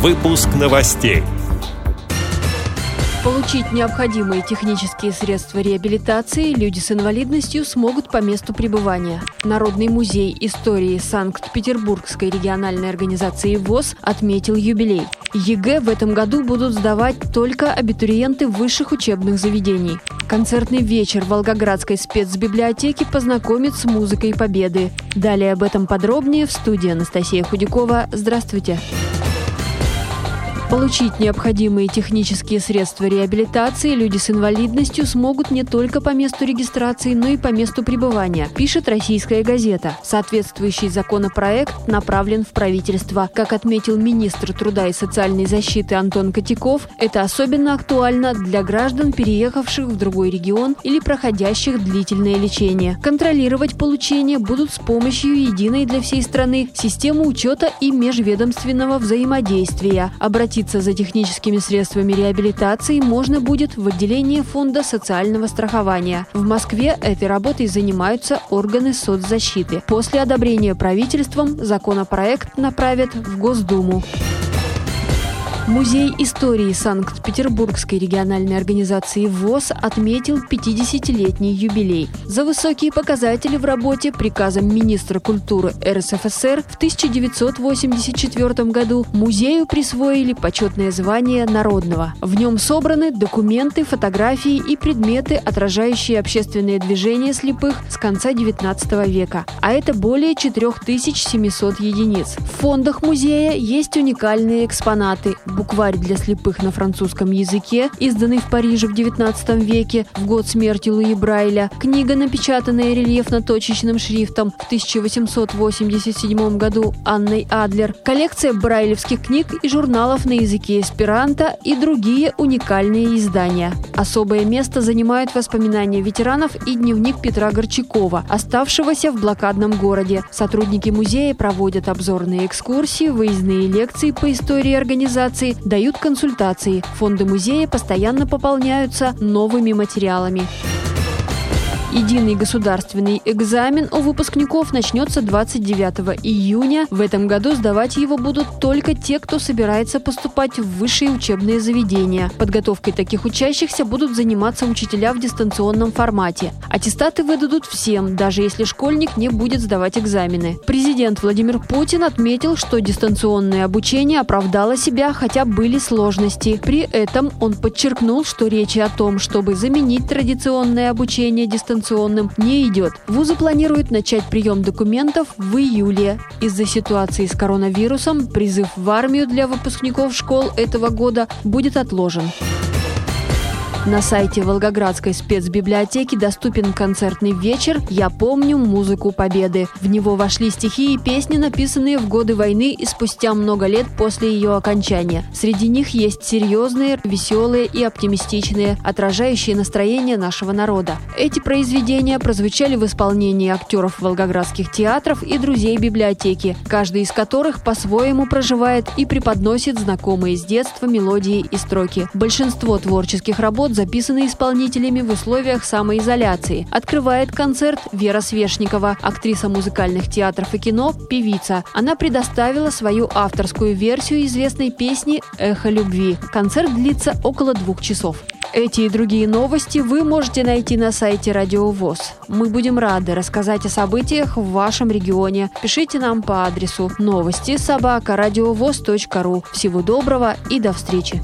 Выпуск новостей. Получить необходимые технические средства реабилитации люди с инвалидностью смогут по месту пребывания. Народный музей истории Санкт-Петербургской региональной организации ВОС отметил юбилей. ЕГЭ в этом году будут сдавать только абитуриенты высших учебных заведений. Концертный вечер Волгоградской спецбиблиотеки познакомит с музыкой Победы. Далее об этом подробнее в студии Анастасия Худякова. Здравствуйте. Здравствуйте. Получить необходимые технические средства реабилитации люди с инвалидностью смогут не только по месту регистрации, но и по месту пребывания, пишет российская газета. Соответствующий законопроект направлен в правительство. Как отметил министр труда и социальной защиты Антон Котяков, это особенно актуально для граждан, переехавших в другой регион или проходящих длительное лечение. Контролировать получение будут с помощью единой для всей страны системы учета и межведомственного взаимодействия. Обратить Обратиться за техническими средствами реабилитации можно будет в отделении Фонда социального страхования. В Москве этой работой занимаются органы соцзащиты. После одобрения правительством законопроект направят в Госдуму. Музей истории Санкт-Петербургской региональной организации ВОЗ отметил 50-летний юбилей. За высокие показатели в работе приказом министра культуры РСФСР в 1984 году музею присвоили почетное звание народного. В нем собраны документы, фотографии и предметы, отражающие общественное движение слепых с конца XIX века. А это более 4700 единиц. В фондах музея есть уникальные экспонаты – букварь для слепых на французском языке, изданный в Париже в XIX веке, в год смерти Луи Брайля, книга, напечатанная рельефно-точечным шрифтом в 1887 году Анной Адлер, коллекция брайлевских книг и журналов на языке эсперанто и другие уникальные издания. Особое место занимают воспоминания ветеранов и дневник Петра Горчакова, оставшегося в блокадном городе. Сотрудники музея проводят обзорные экскурсии, выездные лекции по истории организации, организации дают консультации. Фонды музея постоянно пополняются новыми материалами. Единый государственный экзамен у выпускников начнется 29 июня. В этом году сдавать его будут только те, кто собирается поступать в высшие учебные заведения. Подготовкой таких учащихся будут заниматься учителя в дистанционном формате. Аттестаты выдадут всем, даже если школьник не будет сдавать экзамены. Президент Владимир Путин отметил, что дистанционное обучение оправдало себя, хотя были сложности. При этом он подчеркнул, что речи о том, чтобы заменить традиционное обучение дистанционно дистанционным не идет. Вузы планируют начать прием документов в июле. Из-за ситуации с коронавирусом призыв в армию для выпускников школ этого года будет отложен. На сайте Волгоградской спецбиблиотеки доступен концертный вечер «Я помню музыку Победы». В него вошли стихи и песни, написанные в годы войны и спустя много лет после ее окончания. Среди них есть серьезные, веселые и оптимистичные, отражающие настроение нашего народа. Эти произведения прозвучали в исполнении актеров волгоградских театров и друзей библиотеки, каждый из которых по-своему проживает и преподносит знакомые с детства мелодии и строки. Большинство творческих работ записанный исполнителями в условиях самоизоляции. Открывает концерт Вера Свешникова, актриса музыкальных театров и кино, певица. Она предоставила свою авторскую версию известной песни «Эхо любви». Концерт длится около двух часов. Эти и другие новости вы можете найти на сайте Радио ВОЗ. Мы будем рады рассказать о событиях в вашем регионе. Пишите нам по адресу новости собака ру. Всего доброго и до встречи!